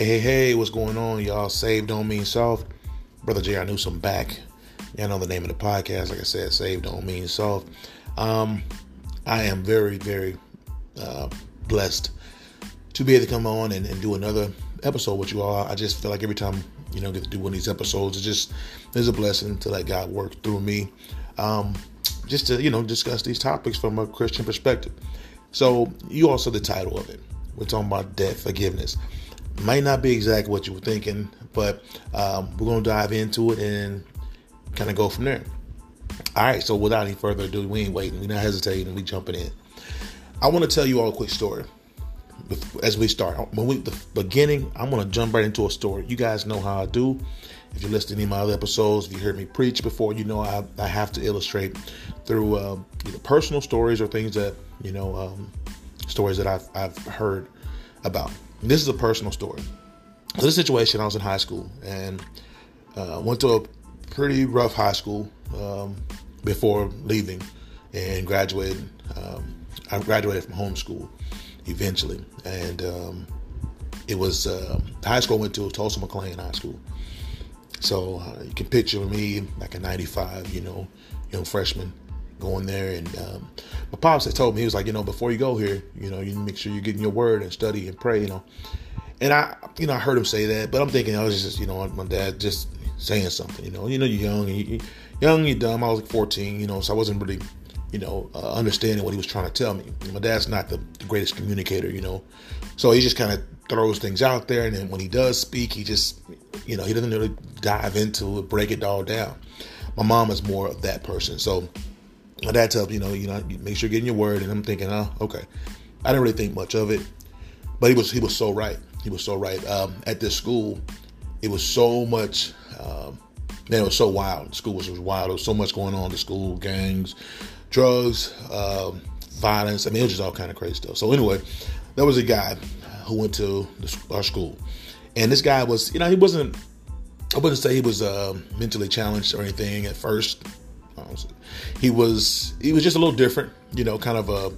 Hey, hey, hey, what's going on, y'all? Saved Don't Mean Soft. Brother knew some back. Y'all know the name of the podcast. Like I said, Saved Don't Mean Soft. Um, I am very, very uh, blessed to be able to come on and, and, do another episode with you all. I just feel like every time, you know, get to do one of these episodes, it just is a blessing to let God work through me. Um, just to, you know, discuss these topics from a Christian perspective. So, you also the title of it. We're talking about debt forgiveness. Might not be exactly what you were thinking, but um, we're going to dive into it and kind of go from there. All right, so without any further ado, we ain't waiting, we're not hesitating, we jumping in. I want to tell you all a quick story as we start. When we the beginning, I'm going to jump right into a story. You guys know how I do. If you're listening to my other episodes, if you heard me preach before, you know I, I have to illustrate through uh, either personal stories or things that you know um, stories that I've I've heard about. This is a personal story. So this situation, I was in high school and uh, went to a pretty rough high school um, before leaving and graduated. Um, I graduated from homeschool eventually, and um, it was uh, high school I went to Tulsa McLain High School. So uh, you can picture me back in '95, you know, young freshman going there. And um, my pops had told me he was like, you know, before you go here, you know, you make sure you're getting your word and study and pray, you know. And I, you know, I heard him say that, but I'm thinking I was just, you know, my dad just saying something, you know. You know, you're young and you, young, you're dumb. I was like 14, you know, so I wasn't really, you know, uh, understanding what he was trying to tell me. My dad's not the, the greatest communicator, you know, so he just kind of throws things out there, and then when he does speak, he just, you know, he doesn't really dive into it, break it all down. My mom is more of that person, so my dad tells me, you know, you know, make sure you're getting your word, and I'm thinking, oh, okay. I didn't really think much of it, but he was he was so right. He was so right. Um, at this school, it was so much. Um, man, it was so wild. The school was, was wild. There was so much going on. The school, gangs, drugs, um, violence. I mean, it was just all kind of crazy stuff. So anyway, there was a guy who went to the, our school, and this guy was, you know, he wasn't. I wouldn't say he was uh, mentally challenged or anything at first he was he was just a little different, you know, kind of a,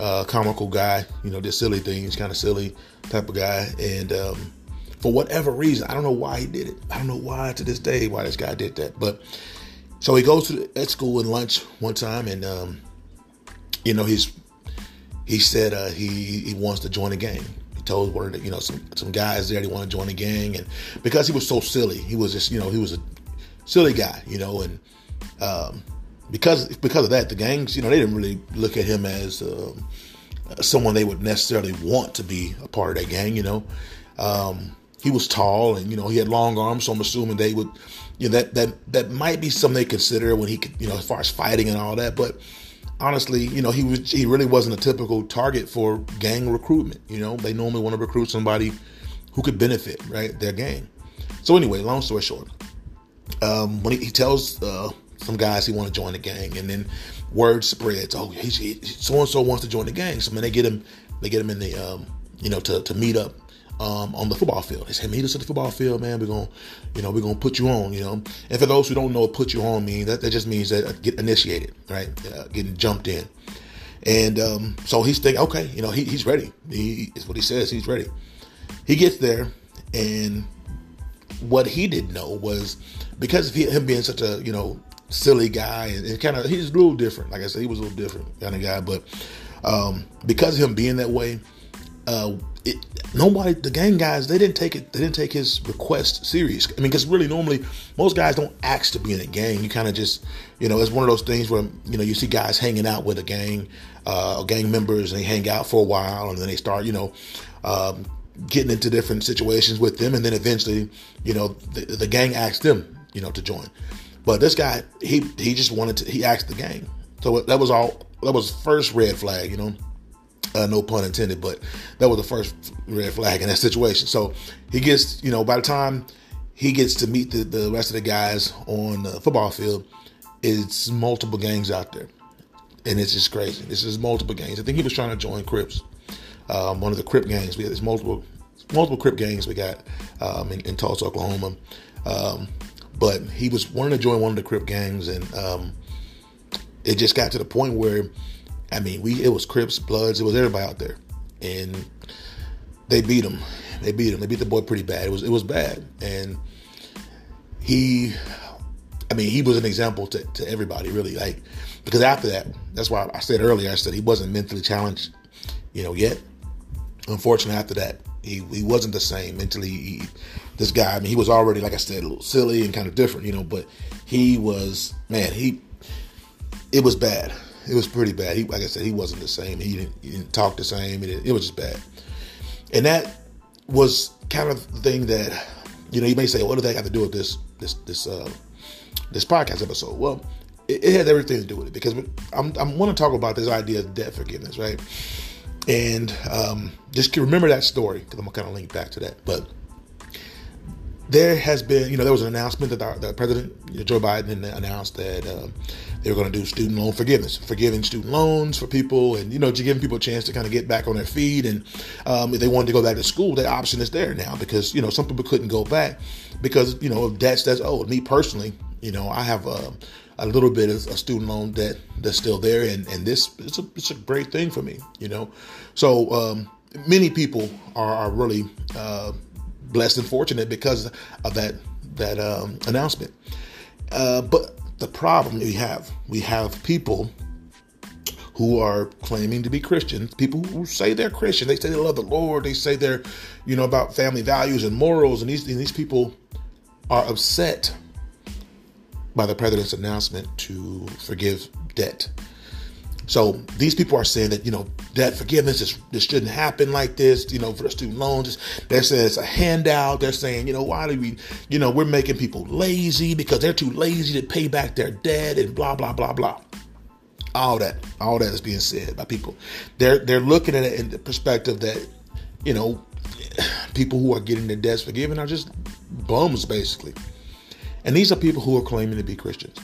a comical guy, you know, just silly things, kind of silly type of guy. And um, for whatever reason, I don't know why he did it. I don't know why to this day why this guy did that. But so he goes to the, at school and lunch one time, and um, you know he's he said uh, he he wants to join a gang. He told one of the, you know some some guys there he wanted to join a gang, and because he was so silly, he was just you know he was a silly guy, you know, and um, because because of that, the gangs, you know, they didn't really look at him as uh, someone they would necessarily want to be a part of that gang. You know, um, he was tall and you know he had long arms, so I'm assuming they would, you know, that that that might be something they consider when he could, you know, as far as fighting and all that. But honestly, you know, he was he really wasn't a typical target for gang recruitment. You know, they normally want to recruit somebody who could benefit right their gang. So anyway, long story short, um, when he, he tells uh, some guys he want to join the gang, and then word spreads. Oh, so and so wants to join the gang. So man, they get him, they get him in the, um, you know, to to meet up um, on the football field. They say, meet us at the football field, man. We're gonna, you know, we're gonna put you on, you know. And for those who don't know what put you on means, that, that just means that uh, get initiated, right? Uh, getting jumped in. And um, so he's thinking, okay, you know, he, he's ready. He is what he says. He's ready. He gets there, and what he didn't know was because of him being such a you know silly guy and, and kind of he's a little different. Like I said, he was a little different kind of guy, but um, because of him being that way, uh, it, nobody, the gang guys, they didn't take it. They didn't take his request serious. I mean, because really, normally most guys don't ask to be in a gang. You kind of just, you know, it's one of those things where you know you see guys hanging out with a gang, uh, gang members, and they hang out for a while, and then they start, you know. Um, getting into different situations with them and then eventually you know the, the gang asks them you know to join but this guy, he he just wanted to. He asked the gang. So that was all. That was first red flag. You know, uh, no pun intended. But that was the first red flag in that situation. So he gets. You know, by the time he gets to meet the, the rest of the guys on the football field, it's multiple gangs out there, and it's just crazy. This is multiple gangs. I think he was trying to join Crips. Um, one of the Crip gangs. We had this multiple multiple Crip gangs we got um, in, in Tulsa, Oklahoma. Um, but he was wanting to join one of the Crip gangs, and um, it just got to the point where, I mean, we it was Crips, Bloods, it was everybody out there, and they beat him. They beat him. They beat the boy pretty bad. It was it was bad, and he, I mean, he was an example to, to everybody really. Like because after that, that's why I said earlier. I said he wasn't mentally challenged, you know, yet. Unfortunately, after that, he he wasn't the same mentally. He, this guy, I mean, he was already like I said, a little silly and kind of different, you know. But he was man, he it was bad. It was pretty bad. He, like I said, he wasn't the same. He didn't, he didn't talk the same. It, it was just bad. And that was kind of the thing that, you know, you may say, what does that have to do with this this this uh, this podcast episode? Well, it, it has everything to do with it because I'm I'm want to talk about this idea of debt forgiveness, right? And um, just remember that story because I'm gonna kind of link back to that. But there has been, you know, there was an announcement that the, the President Joe Biden announced that um, they were going to do student loan forgiveness, forgiving student loans for people, and you know, giving people a chance to kind of get back on their feet. And um, if they wanted to go back to school, that option is there now because you know some people couldn't go back because you know of debts that's owed. Me personally, you know, I have a, a little bit of a student loan debt that's still there, and and this it's a it's a great thing for me, you know. So um, many people are, are really. Uh, blessed and fortunate because of that that um, announcement. Uh, but the problem we have, we have people who are claiming to be Christians, people who say they're Christian, they say they love the Lord, they say they're, you know, about family values and morals, and these and these people are upset by the president's announcement to forgive debt. So these people are saying that you know debt forgiveness is, this shouldn't happen like this. You know, for the student loans, they're saying it's a handout. They're saying you know why do we you know we're making people lazy because they're too lazy to pay back their debt and blah blah blah blah. All that, all that is being said by people. They're they're looking at it in the perspective that you know people who are getting their debts forgiven are just bums basically. And these are people who are claiming to be Christians.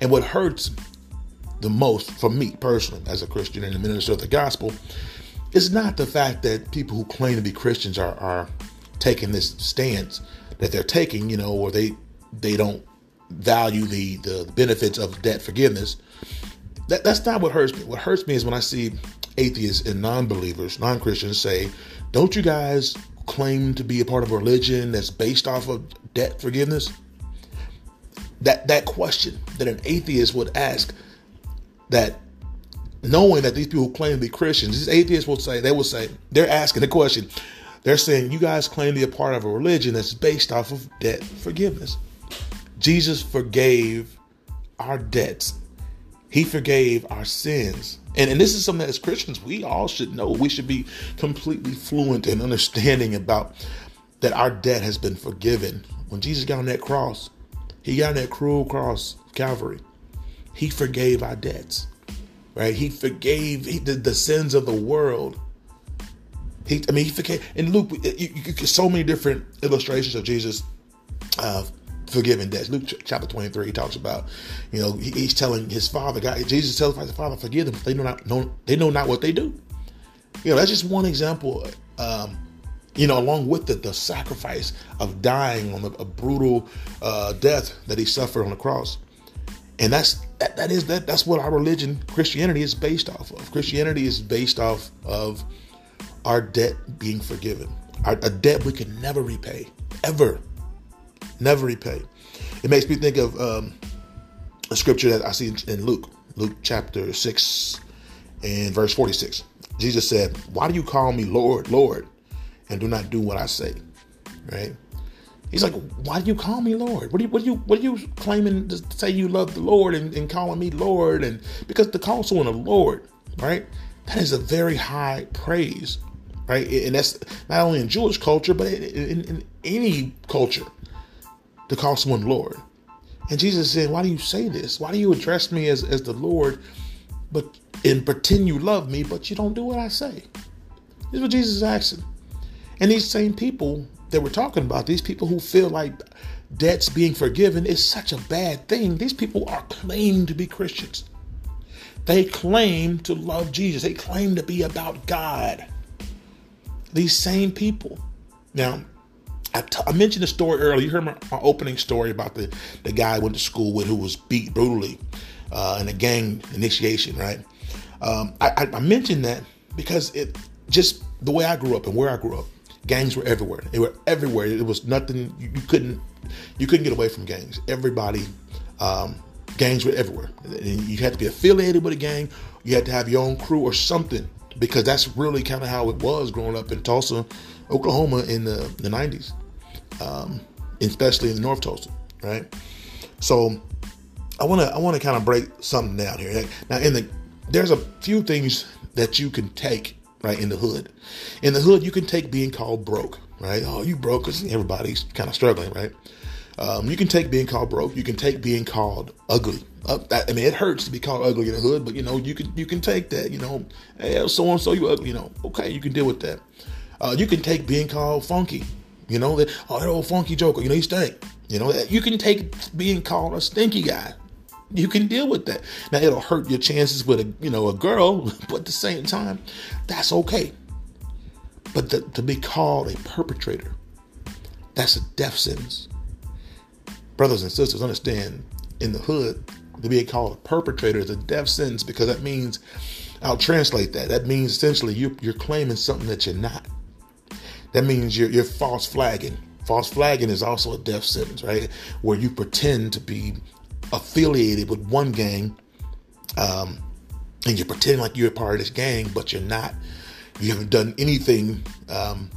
And what hurts the most for me personally as a Christian and a minister of the gospel is not the fact that people who claim to be Christians are, are taking this stance that they're taking, you know, or they they don't value the the benefits of debt forgiveness. That, that's not what hurts me. What hurts me is when I see atheists and non-believers, non-Christians say, "Don't you guys claim to be a part of a religion that's based off of debt forgiveness?" That that question that an atheist would ask that knowing that these people claim to be Christians, these atheists will say, they will say, they're asking the question. They're saying, you guys claim to be a part of a religion that's based off of debt forgiveness. Jesus forgave our debts. He forgave our sins. And, and this is something that as Christians, we all should know. We should be completely fluent in understanding about that our debt has been forgiven. When Jesus got on that cross, he got that cruel cross, Calvary. He forgave our debts, right? He forgave he, the, the sins of the world. He, I mean, he forgave. In Luke, you, you, you so many different illustrations of Jesus uh, forgiving debts. Luke chapter 23, he talks about, you know, he, he's telling his father, God, Jesus tells his father, forgive them. They know not, know, they know not what they do. You know, that's just one example. Um, you know, along with the, the sacrifice of dying on a, a brutal uh, death that he suffered on the cross. And that's that, that is that that's what our religion christianity is based off of. Christianity is based off of our debt being forgiven. Our, a debt we can never repay ever never repay. It makes me think of um, a scripture that i see in luke luke chapter 6 and verse 46 jesus said why do you call me lord lord and do not do what i say right He's like, why do you call me Lord? What are you, what are you, what are you claiming to say you love the Lord and, and calling me Lord? And because to call someone a Lord, right? That is a very high praise, right? And that's not only in Jewish culture, but in, in, in any culture to call someone Lord. And Jesus said, why do you say this? Why do you address me as, as the Lord, but and pretend you love me, but you don't do what I say? This is what Jesus is asking. And these same people that we're talking about, these people who feel like debts being forgiven is such a bad thing, these people are claiming to be Christians. They claim to love Jesus, they claim to be about God. These same people. Now, I, t- I mentioned the story earlier. You heard my, my, opening story about the, the guy I went to school with who was beat brutally uh, in a gang initiation, right? Um, I, I mentioned that because it just the way I grew up and where I grew up Gangs were everywhere. They were everywhere. It was nothing you, you couldn't you couldn't get away from gangs. Everybody, um, gangs were everywhere. And you had to be affiliated with a gang. You had to have your own crew or something because that's really kind of how it was growing up in Tulsa, Oklahoma in the, the 90s, um, especially in North Tulsa, right? So I want to I want to kind of break something down here. Now, in the there's a few things that you can take right in the hood. In the hood, you can take being called broke, right? Oh, you broke because everybody's kind of struggling, right? Um, you can take being called broke. You can take being called ugly. Uh, I mean, it hurts to be called ugly in the hood, but you know, you can you can take that. You know, hey, so and so you ugly. You know, okay, you can deal with that. Uh, you can take being called funky. You know that oh that old funky joker. You know he stink. You know you can take being called a stinky guy. You can deal with that. Now it'll hurt your chances with a you know a girl, but at the same time, that's okay. But the, to be called a perpetrator, that's a death sentence. Brothers and sisters, understand in the hood, to be called a perpetrator is a death sentence because that means, I'll translate that. That means essentially you, you're claiming something that you're not. That means you're, you're false flagging. False flagging is also a death sentence, right? Where you pretend to be affiliated with one gang, um, and you're pretending like you're a part of this gang, but you're not. You haven't done anything. Um,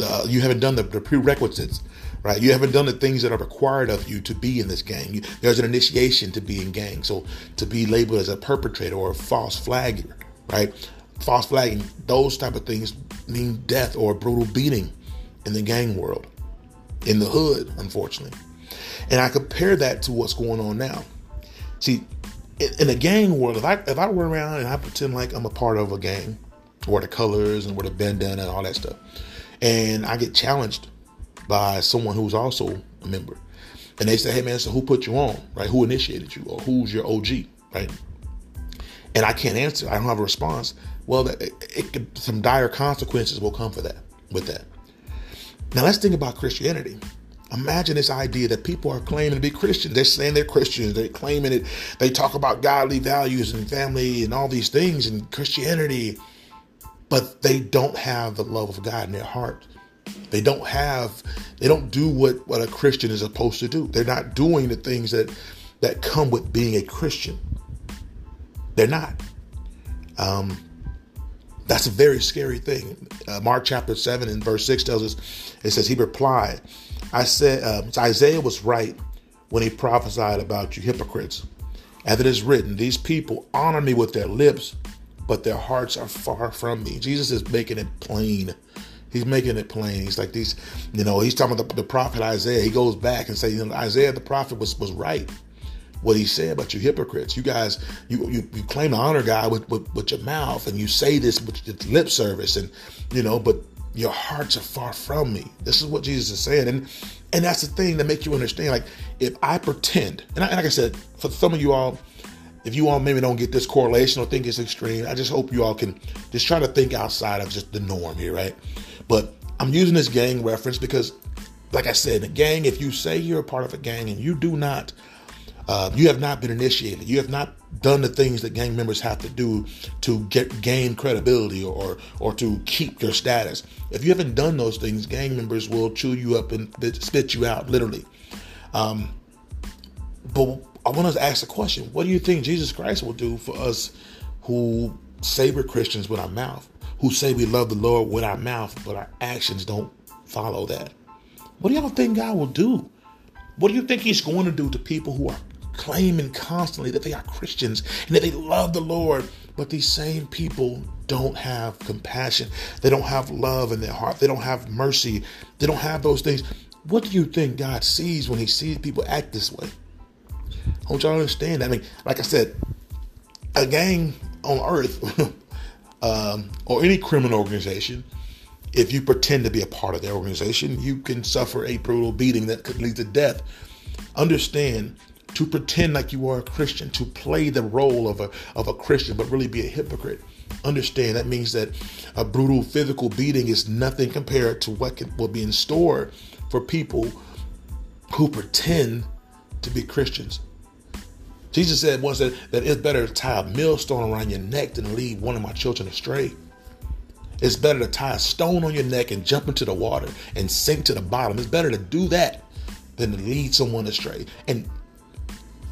uh, you haven't done the, the, prerequisites, right? You haven't done the things that are required of you to be in this gang. You, there's an initiation to be in gang. So to be labeled as a perpetrator or a false flagger, right? False flagging, those type of things mean death or brutal beating in the gang world, in the hood, unfortunately. And I compare that to what's going on now. See, in, the gang world, if I if I were around and I pretend like I'm a part of a gang, wear the colors and wear the bandana and all that stuff, and I get challenged by someone who's also a member, and they say, "Hey man, so who put you on? Right? Who initiated you? Or who's your OG? Right?" And I can't answer. I don't have a response. Well, it, it, some dire consequences will come for that. With that. Now let's think about Christianity. Imagine this idea that people are claiming to be Christians. They're saying they're Christians. They're claiming it. They talk about godly values and family and all these things and Christianity, but they don't have the love of God in their heart. They don't have, they don't do what, what a Christian is supposed to do. They're not doing the things that, that come with being a Christian. They're not. Um, that's a very scary thing. Uh, Mark chapter 7 and verse 6 tells us, it says, He replied, I said, um, Isaiah was right when he prophesied about you hypocrites. As it is written, these people honor me with their lips, but their hearts are far from me. Jesus is making it plain. He's making it plain. He's like these, you know, he's talking about the, the prophet Isaiah. He goes back and say, you know, Isaiah the prophet was was right what he said about you hypocrites. You guys, you you, you claim to honor God with, with, with your mouth and you say this with lip service and you know, but your hearts are far from me. This is what Jesus is saying. And and that's the thing that makes you understand. Like if I pretend, and, I, and like I said, for some of you all, if you all maybe don't get this correlation or think it's extreme, I just hope you all can just try to think outside of just the norm here, right? But I'm using this gang reference because, like I said, a gang, if you say you're a part of a gang and you do not uh, you have not been initiated. You have not done the things that gang members have to do to get gain credibility or or to keep your status. If you haven't done those things, gang members will chew you up and spit you out, literally. Um, but I want to ask a question: What do you think Jesus Christ will do for us who say we're Christians with our mouth, who say we love the Lord with our mouth, but our actions don't follow that? What do y'all think God will do? What do you think He's going to do to people who are claiming constantly that they are Christians and that they love the Lord, but these same people don't have compassion. They don't have love in their heart. They don't have mercy. They don't have those things. What do you think God sees when He sees people act this way? I want y'all to understand. I mean, like I said, a gang on earth um, or any criminal organization, if you pretend to be a part of their organization, you can suffer a brutal beating that could lead to death. Understand to pretend like you are a Christian, to play the role of a, of a Christian, but really be a hypocrite. Understand that means that a brutal physical beating is nothing compared to what can, will be in store for people who pretend to be Christians. Jesus said once that, that it's better to tie a millstone around your neck than to lead one of my children astray. It's better to tie a stone on your neck and jump into the water and sink to the bottom. It's better to do that than to lead someone astray. And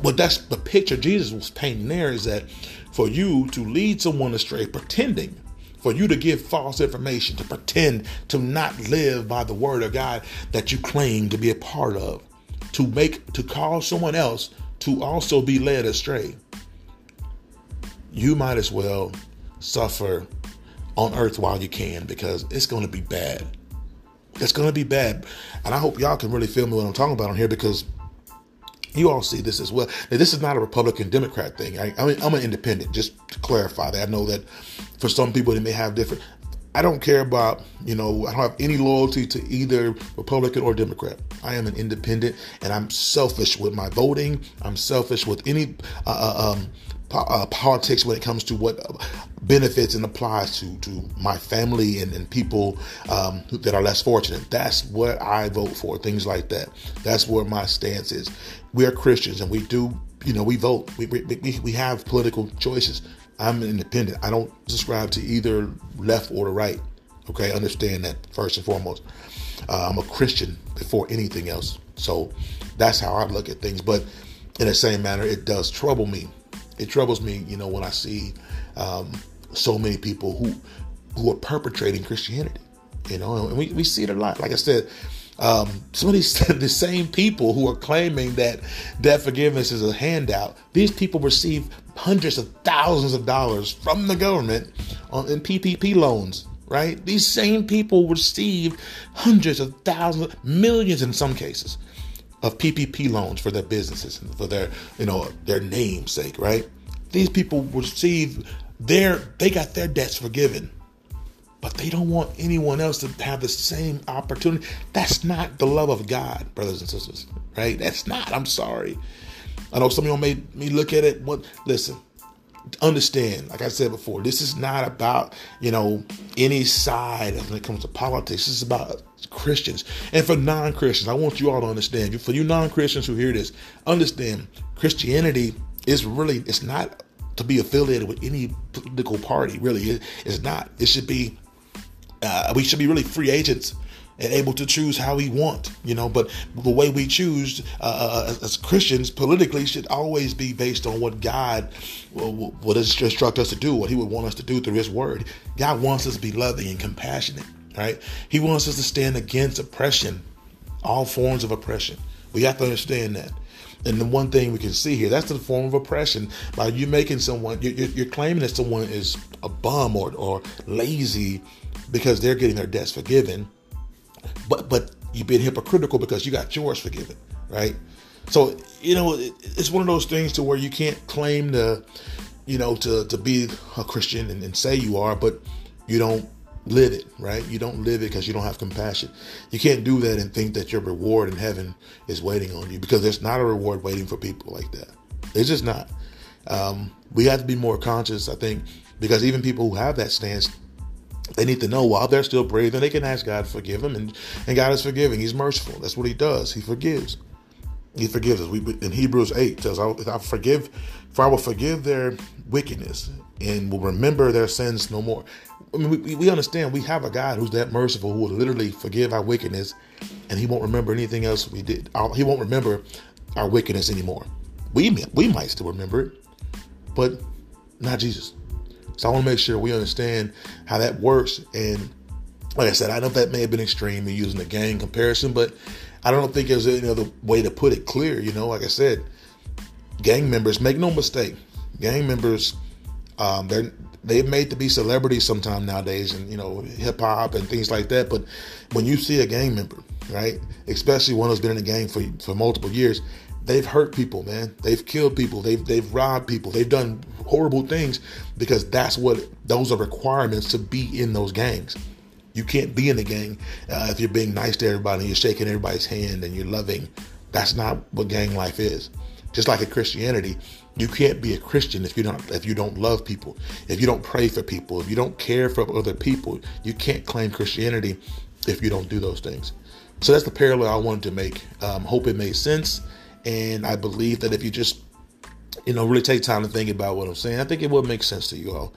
what that's the picture Jesus was painting there is that for you to lead someone astray, pretending, for you to give false information, to pretend to not live by the word of God that you claim to be a part of, to make to cause someone else to also be led astray, you might as well suffer on earth while you can because it's going to be bad. It's going to be bad. And I hope y'all can really feel me what I'm talking about on here because you all see this as well. Now, this is not a Republican Democrat thing. I, I mean, I'm an independent, just to clarify that. I know that for some people, they may have different. I don't care about, you know, I don't have any loyalty to either Republican or Democrat. I am an independent and I'm selfish with my voting. I'm selfish with any uh, uh um, uh, politics when it comes to what benefits and applies to to my family and, and people um, that are less fortunate. That's what I vote for. Things like that. That's where my stance is. We are Christians and we do, you know, we vote. We we, we have political choices. I'm an independent. I don't subscribe to either left or the right. Okay, understand that first and foremost. Uh, I'm a Christian before anything else. So that's how I look at things. But in the same manner, it does trouble me it troubles me, you know, when I see um, so many people who who are perpetrating Christianity. You know, and we, we see it a lot. Like I said, um, some of these the same people who are claiming that debt forgiveness is a handout. These people receive hundreds of thousands of dollars from the government on in PPP loans. Right? These same people receive hundreds of thousands, millions in some cases of PPP loans for their businesses and for their, you know, their namesake, right? These people receive their, they got their debts forgiven, but they don't want anyone else to have the same opportunity. That's not the love of God, brothers and sisters, right? That's not. I'm sorry. I know some of y'all made me look at it. What? Listen, understand, like I said before, this is not about, you know, any side when it comes to politics. This is about Christians. And for non Christians, I want you all to understand. For you non Christians who hear this, understand Christianity is really, it's not to be affiliated with any political party, really. it's not. It should be, uh, we should be really free agents and able to choose how we want, you know. But the way we choose uh, uh as Christians politically should always be based on what God would instruct us to do, what He would want us to do through His Word. God wants us to be loving and compassionate, right? He wants us to stand against oppression, all forms of oppression. We have to understand that. And the one thing we can see here, that's the form of oppression. By you making someone, you're, you're claiming that someone is a bum or, or lazy because they're getting their debts forgiven but but you've been hypocritical because you got yours forgiven, right? So you know it, it's one of those things to where you can't claim to, you know, to to be a Christian and, and say you are, but you don't live it, right? You don't live it because you don't have compassion. You can't do that and think that your reward in heaven is waiting on you because there's not a reward waiting for people like that. It's just not. Um, we have to be more conscious, I think, because even people who have that stance they need to know while they're still breathing, they can ask God to forgive them, and, and God is forgiving. He's merciful. That's what He does. He forgives. He forgives us. We, in Hebrews 8 says, I, I forgive, for I will forgive their wickedness and will remember their sins no more. I mean, we, we understand we have a God who's that merciful who will literally forgive our wickedness and he won't remember anything else we did. He won't remember our wickedness anymore. We, we might still remember it, but not Jesus. So I want to make sure we understand how that works. And like I said, I know that may have been extreme in using the gang comparison, but I don't think there's any other way to put it clear. You know, like I said, gang members make no mistake. Gang members, um, they're they're made to be celebrities sometime nowadays, and you know, hip hop and things like that. But when you see a gang member, right, especially one who's been in a gang for for multiple years, they've hurt people, man. They've killed people. They've they've robbed people. They've done horrible things because that's what those are requirements to be in those gangs. You can't be in a gang uh, if you're being nice to everybody and you're shaking everybody's hand and you're loving. That's not what gang life is. Just like in Christianity, you can't be a Christian if you don't if you don't love people, if you don't pray for people, if you don't care for other people. You can't claim Christianity if you don't do those things. So that's the parallel I wanted to make. Um, hope it made sense. And I believe that if you just, you know, really take time to think about what I'm saying, I think it will make sense to you all.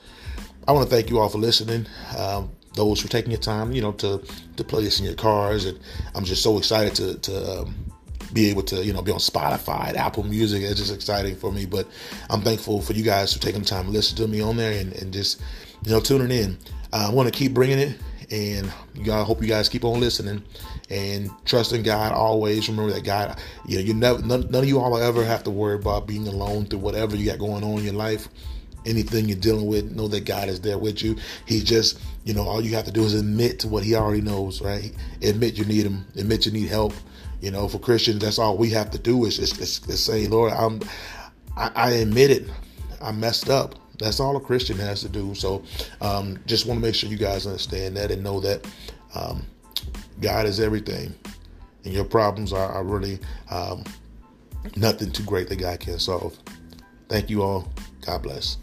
I want to thank you all for listening. Um, those for taking your time, you know, to to play this in your cars. And I'm just so excited to to um, be able to, you know, be on Spotify, Apple Music. It's just exciting for me. But I'm thankful for you guys for taking the time to listen to me on there and, and just, you know, tuning in. Uh, I want to keep bringing it, and I hope you guys keep on listening and trusting God always. Remember that God, you know, you never, none, none of you all will ever have to worry about being alone through whatever you got going on in your life anything you're dealing with, know that God is there with you. He just, you know, all you have to do is admit to what He already knows, right? Admit you need Him, admit you need help. You know, for Christians, that's all we have to do is just, just, just say, Lord, I'm, I, I admit it, I messed up. That's all a Christian has to do. So, um, just want to make sure you guys understand that and know that um, God is everything, and your problems are, are really um, nothing too great that God can't solve. Thank you all. God bless.